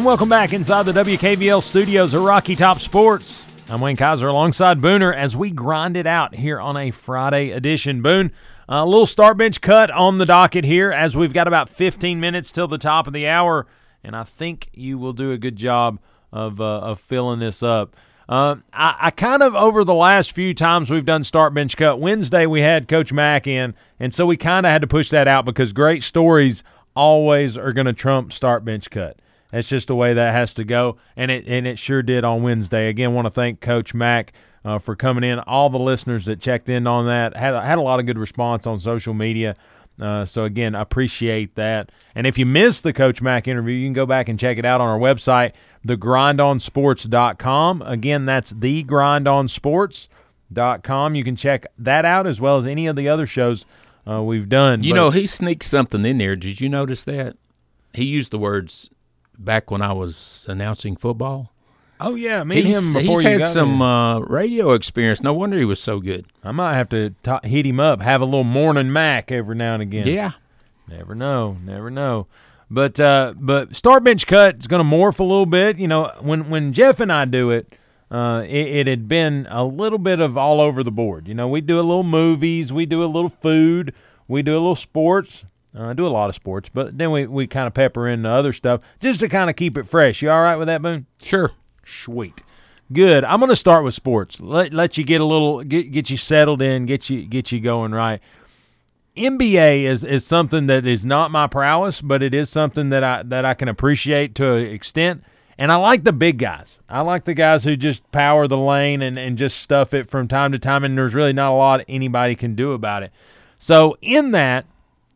And welcome back inside the WKVL studios of Rocky Top Sports. I'm Wayne Kaiser alongside Booner as we grind it out here on a Friday edition. Boone, a little start bench cut on the docket here as we've got about 15 minutes till the top of the hour, and I think you will do a good job of, uh, of filling this up. Uh, I, I, kind of over the last few times we've done start bench cut. Wednesday we had Coach Mack in, and so we kind of had to push that out because great stories always are going to trump start bench cut. That's just the way that has to go, and it and it sure did on Wednesday. Again, want to thank Coach Mack uh, for coming in. All the listeners that checked in on that had had a lot of good response on social media. Uh, so again, appreciate that. And if you missed the Coach Mack interview, you can go back and check it out on our website, thegrindonsports.com. Again, that's thegrindonsports.com. You can check that out as well as any of the other shows uh, we've done. You But- know, he sneaked something in there. Did you notice that? He used the words back when I was announcing football. Oh yeah, me and he's, him before he's you had got some uh, radio experience. No wonder he was so good. I might have to ta hit him up, have a little morning Mac every now and again. Yeah. Never know, never know. But uh, but start bench cut is going to morph a little bit. You know, when when Jeff and I do it, uh, it, it had been a little bit of all over the board. You know, we do a little movies, we do a little food, we do a little sports. Uh, I do a lot of sports, but then we, we kind of pepper in the other stuff just to kind of keep it fresh. You all right with that, Boone? Sure. Sweet. Good. I'm going to start with sports. Let let you get a little get get you settled in, get you get you going right. NBA is is something that is not my prowess, but it is something that I that I can appreciate to an extent. And I like the big guys. I like the guys who just power the lane and, and just stuff it from time to time, and there's really not a lot anybody can do about it. So in that,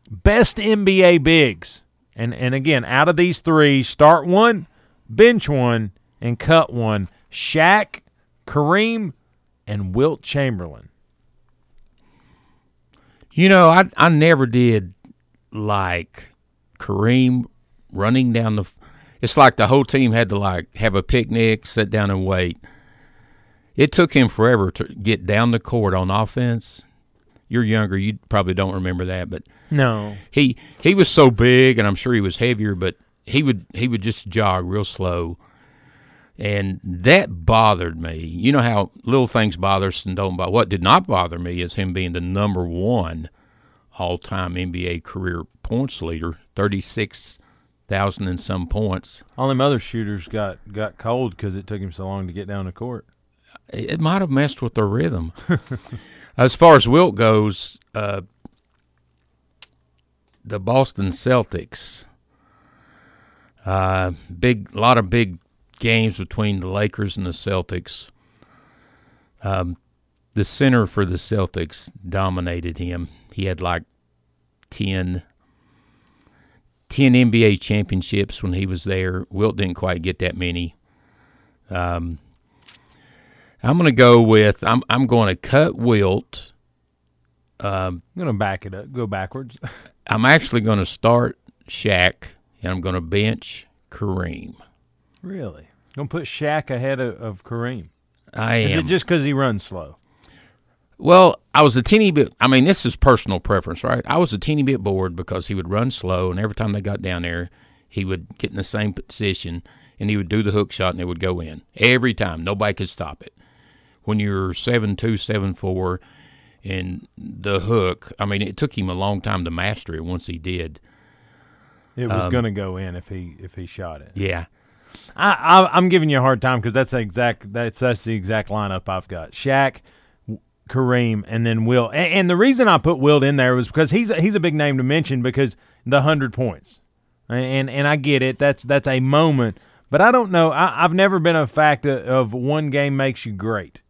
best NBA bigs. And and again, out of these three, start one, bench one, and cut one. Shaq, Kareem, and Wilt Chamberlain. You know, I I never did like Kareem running down the. It's like the whole team had to like have a picnic, sit down and wait. It took him forever to get down the court on offense. You're younger, you probably don't remember that, but No. he he was so big, and I'm sure he was heavier, but he would he would just jog real slow, and that bothered me. You know how little things bother us and don't bother. What did not bother me is him being the number one all time NBA career points leader, thirty six thousand and some points. All them other shooters got got cold because it took him so long to get down the court. It it might have messed with their rhythm. as far as Wilt goes, uh, the Boston Celtics. Uh, big, lot of big games between the Lakers and the Celtics. Um, the center for the Celtics dominated him. He had like 10, 10 NBA championships when he was there. Wilt didn't quite get that many. Um, I'm going to go with I'm I'm going to cut Wilt. Um, I'm going to back it up, go backwards. I'm actually going to start Shaq, and I'm going to bench Kareem. really? Going to put Shaq ahead of, of Kareem. I am. Is it just because he runs slow? Well, I was a teeny bit. I mean, this is personal preference, right? I was a teeny bit bored because he would run slow, and every time they got down there, he would get in the same position and he would do the hook shot and it would go in every time. Nobody could stop it. When you're seven two, seven four, and the hook, I mean, it took him a long time to master it. Once he did, It was Um, going to go in if he if he shot it. yeah. I, I I'm giving you a hard time because that's the exact that's that's the exact lineup I've got. Shaq, Kareem, and then Will. And, and the reason I put Wilt in there was because he's a, he's a big name to mention because the hundred points, and and I get it. That's that's a moment, but I don't know. I, I've never been a fact of, of one game makes you great.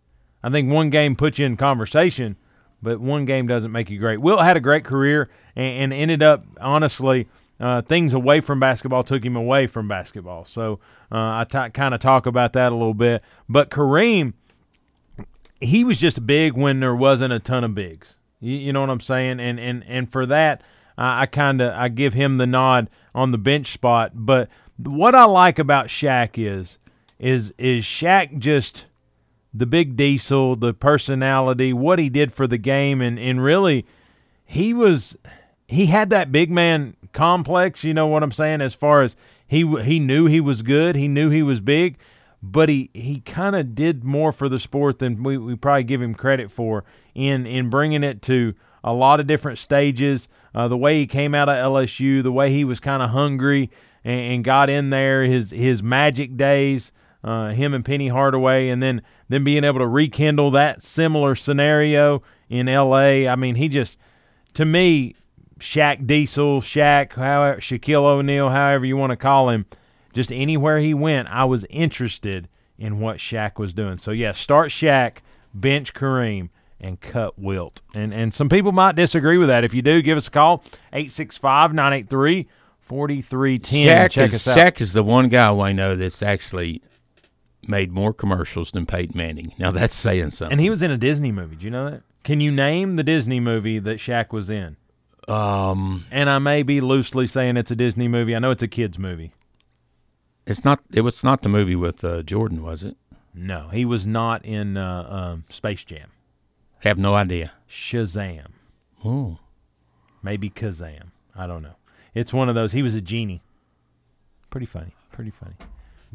I think one game puts you in conversation, but one game doesn't make you great. Will had a great career and, and ended up honestly. Uh, things away from basketball took him away from basketball. So uh, I t- kind of talk about that a little bit. But Kareem, he was just big when there wasn't a ton of bigs. You, you know what I'm saying? And and and for that, I, I kind of I give him the nod on the bench spot. But what I like about Shaq is is is Shaq just the big diesel, the personality, what he did for the game, and and really, he was he had that big man complex. You know what I'm saying? As far as he he knew he was good, he knew he was big, but he he kind of did more for the sport than we, we probably give him credit for in in bringing it to a lot of different stages. Uh, the way he came out of LSU, the way he was kind of hungry and, and, got in there, his his magic days, uh, him and Penny Hardaway, and then then being able to rekindle that similar scenario in L.A. I mean, he just to me Shaq Diesel, Shaq, however, Shaquille O'Neal, however you want to call him, just anywhere he went, I was interested in what Shaq was doing. So, yeah, start Shaq, bench Kareem, and cut Wilt. And and some people might disagree with that. If you do, give us a call, 865 983 4310. Shaq, Check is, us out. Shaq is the one guy I know that's actually made more commercials than Peyton Manning. Now, that's saying something. And he was in a Disney movie. Do you know that? Can you name the Disney movie that Shaq was in? Um, and I may be loosely saying it's a Disney movie. I know it's a kids movie. It's not. It was not the movie with uh, Jordan, was it? No, he was not in uh, um, Space Jam. Have no idea. Shazam. Oh, maybe Kazam. I don't know. It's one of those. He was a genie. Pretty funny. Pretty funny.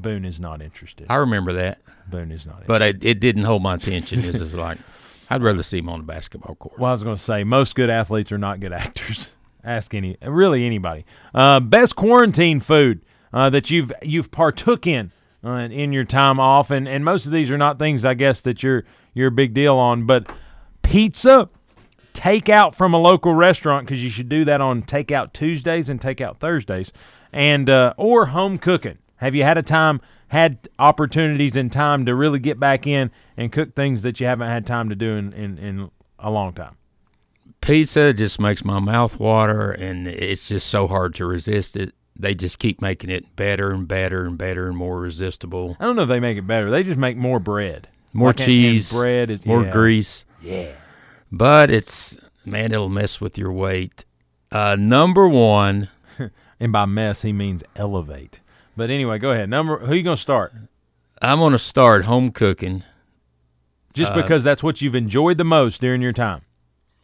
Boone is not interested. I remember that. Boone is not. But it, it didn't hold my attention. This is like, I'd rather see him on the basketball court. Well, I was going to say most good athletes are not good actors. Ask any, really anybody. Uh, best quarantine food uh, that you've you've partook in uh, in your time off, and, and most of these are not things I guess that you're you're a big deal on, but pizza, takeout from a local restaurant because you should do that on takeout Tuesdays and takeout Thursdays, and uh, or home cooking. Have you had a time, had opportunities and time to really get back in and cook things that you haven't had time to do in, in, in a long time? Pizza just makes my mouth water, and it's just so hard to resist it. They just keep making it better and better and better and more resistible. I don't know if they make it better. They just make more bread, more Like, cheese, bread, is, more yeah. grease. Yeah. But it's man, it'll mess with your weight. Uh, number one, and by mess he means elevate. But anyway, go ahead. Number who you gonna start? I'm going to start home cooking. Just Uh, because that's what you've enjoyed the most during your time.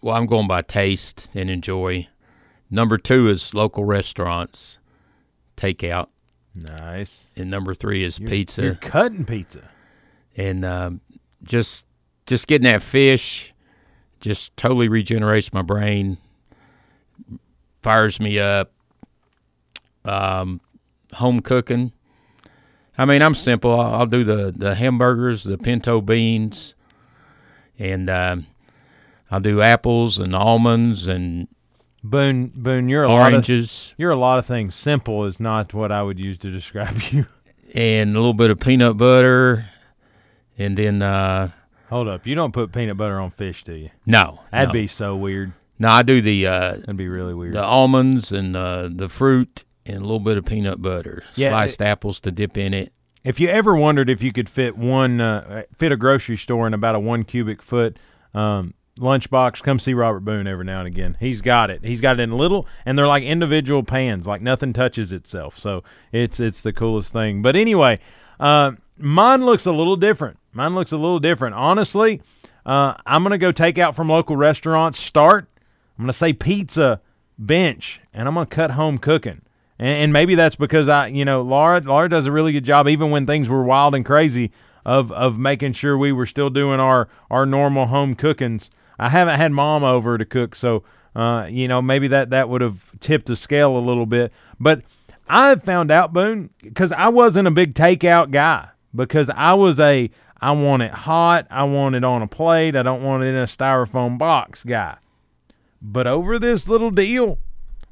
Well, I'm going by taste and enjoy. Number two is local restaurants, takeout. Nice. And number three is You're- pizza. you're cutting pizza. And um, just just getting that fish just totally regenerates my brain, fires me up. Um, home cooking. I mean, I'm simple. I'll, I'll do the, the hamburgers, the pinto beans, and um, I'll do apples and almonds and Boone, Boone, you're a Oranges. lot of you're a lot of things. Simple is not what I would use to describe you. and a little bit of peanut butter, and then uh, Hold up, you don't put peanut butter on fish, do you? no, That'd no. be so weird. No, I do the uh, That'd be really weird. the almonds and the the fruit and a little bit of peanut butter, Yeah, sliced apples to dip in it. If you ever wondered if you could fit one uh, fit a grocery store in about a one cubic foot um, lunchbox, come see Robert Boone every now and again. He's got it. He's got it in little, and they're like individual pans, like nothing touches itself. So it's it's the coolest thing. But anyway, uh, mine looks a little different. Mine looks a little different. Honestly, uh, I'm gonna go take out from local restaurants. Start. I'm gonna say pizza bench, and I'm gonna cut home cooking. And, and maybe that's because I, you know, Laura, Laura does a really good job, even when things were wild and crazy, of of making sure we were still doing our our normal home cookings. I haven't had mom over to cook, so uh, you know, maybe that that would have tipped the scale a little bit. But I've found out, Boone, because I wasn't a big takeout guy, because I was a I want it hot, I want it on a plate, I don't want it in a styrofoam box guy. But over this little deal,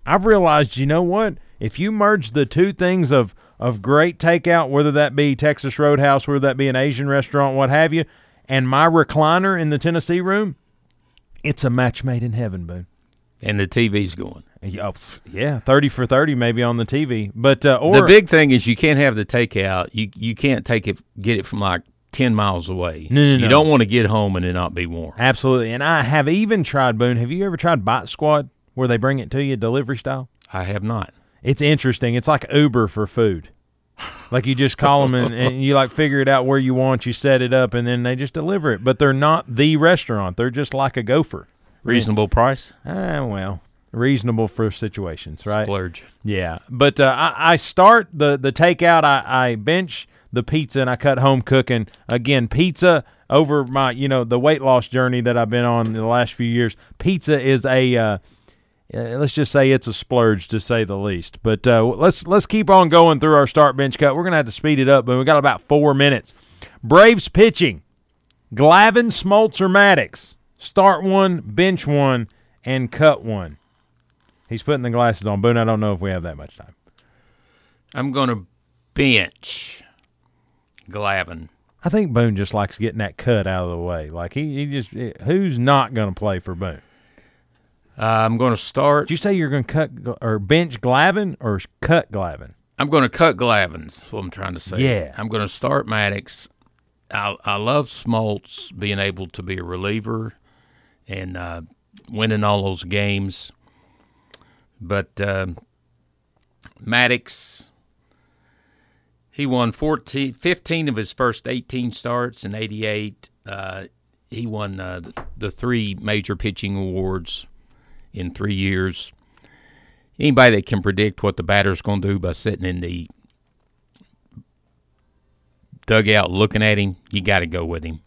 I've realized, you know what? If you merge the two things of of great takeout, whether that be Texas Roadhouse, whether that be an Asian restaurant, what have you, and my recliner in the Tennessee room, it's a match made in heaven, Boone. And the TV's going. Yeah, yeah, thirty for thirty maybe on the TV, but uh, or the big thing is you can't have the takeout. You you can't take it get it from like ten miles away. No, no, you no. don't want to get home and it not be warm. absolutely. And I have even tried Boone. Have you ever tried Bite Squad, where they bring it to you delivery style? I have not. It's interesting. It's like Uber for food. Like you just call them and, and you like figure it out where you want, you set it up, and then they just deliver it. But they're not the restaurant. They're just like a gopher. Reasonable price. Ah, well, reasonable for situations, right? Splurge. Yeah, but uh, I, I start the the takeout. I, I bench the pizza and I cut home cooking again. Pizza over my you know the weight loss journey that I've been on in the last few years. Pizza is a uh, uh, let's just say it's a splurge to say the least. But uh, let's let's keep on going through our start bench cut. We're gonna have to speed it up, but we got about four minutes. Braves pitching: Glavine, Smoltz, or Maddux. Start one, bench one, and cut one. He's putting the glasses on. Boone, I don't know if we have that much time. I'm going to bench Glavine. I think Boone just likes getting that cut out of the way. Like he, he just who's not going to play for Boone? Uh, I'm going to start. Did you say you're going to cut or bench Glavine or cut Glavine? I'm going to cut Glavine. That's what I'm trying to say. Yeah. I'm going to start Maddux. I, I love Smoltz being able to be a reliever and uh, winning all those games. But um Maddux, he won 14, 15 of his first 18 starts in 88. Uh, he won uh, the three major pitching awards in three years. Anybody that can predict what the batter's going to do by sitting in the dugout looking at him, you got to go with him.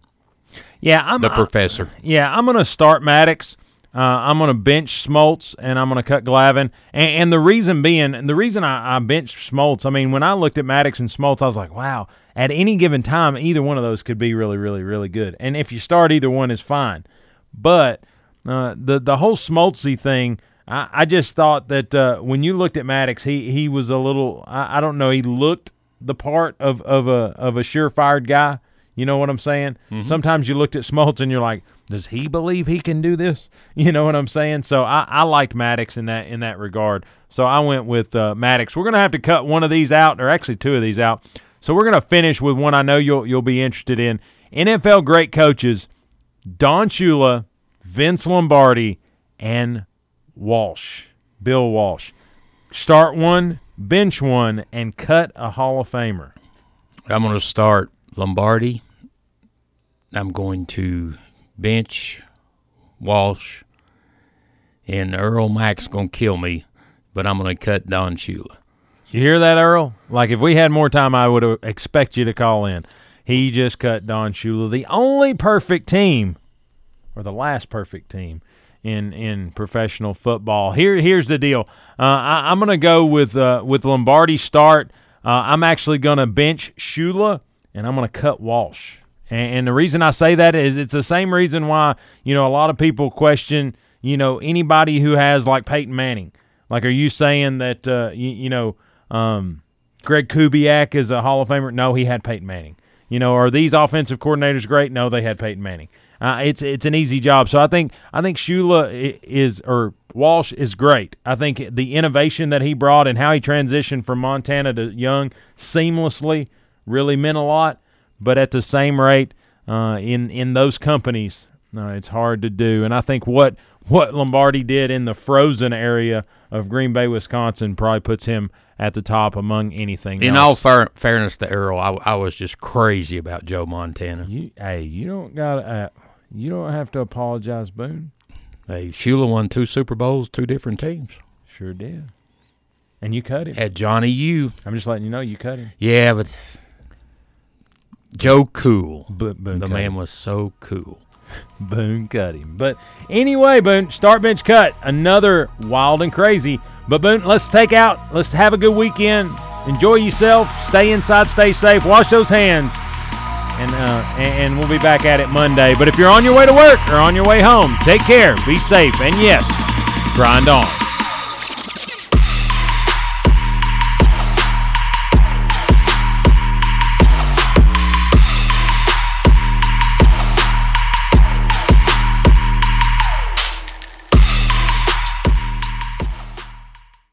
Yeah, I'm the I- professor. Yeah, I'm going to start Maddux. Uh, I'm going to bench Smoltz and I'm going to cut Glavine. And, and the reason being, and the reason I, I benched Smoltz, I mean, when I looked at Maddux and Smoltz, I was like, wow, at any given time, either one of those could be really, really, really good. And if you start either one, is fine. But uh, the the whole Smoltzy thing, I, I just thought that uh, when you looked at Maddux, he he was a little, I, I don't know, he looked the part of of a of a surefire guy. You know what I'm saying? Sometimes you looked at Smoltz and you're like, does he believe he can do this? You know what I'm saying? So I, I liked Maddux in that in that regard. So I went with uh, Maddux. We're gonna have to cut one of these out, or actually two of these out. So we're gonna finish with one I know you'll you'll be interested in. NFL great coaches, Don Shula, Vince Lombardi, and Walsh, Bill Walsh. Start one, bench one, and cut a Hall of Famer. I'm going to start Lombardi. I'm going to bench Walsh. And Earl Mack's going to kill me, but I'm going to cut Don Shula. You hear that, Earl? Like if we had more time, I would expect you to call in. He just cut Don Shula, the only perfect team, or the last perfect team in in professional football. Here, here's the deal. Uh, I, I'm going to go with uh, with Lombardi start. Uh, I'm actually going to bench Shula, and I'm going to cut Walsh. And, and the reason I say that is it's the same reason why you know a lot of people question you know anybody who has like Peyton Manning. Like, are you saying that uh, you, you know um, Greg Kubiak is a Hall of Famer? No, he had Peyton Manning. You know, are these offensive coordinators great? No, they had Peyton Manning. Uh, it's it's an easy job. So I think I think Shula is or Walsh is great. I think the innovation that he brought and how he transitioned from Montana to Young seamlessly really meant a lot. But at the same rate, uh, in in those companies, uh, it's hard to do. And I think what what Lombardi did in the frozen area of Green Bay, Wisconsin, probably puts him at the top among anything. In else. all fair, fairness to Earl, I, I was just crazy about Joe Montana. You, hey, you don't got uh, you don't have to apologize, Boone. Hey, Shula won two Super Bowls, two different teams. Sure did. And you cut him. Had Johnny U. I'm just letting you know you cut him. Yeah, but Joe Cool. Bo- Boone the man him. was so cool. Boone cut him. But anyway, Boone, start bench cut. Another wild and crazy. But Boone, let's take out, let's have a good weekend. Enjoy yourself. Stay inside, stay safe. Wash those hands. And, uh, and, we'll be back at it Monday. But if you're on your way to work or on your way home, take care, be safe, and yes, grind on.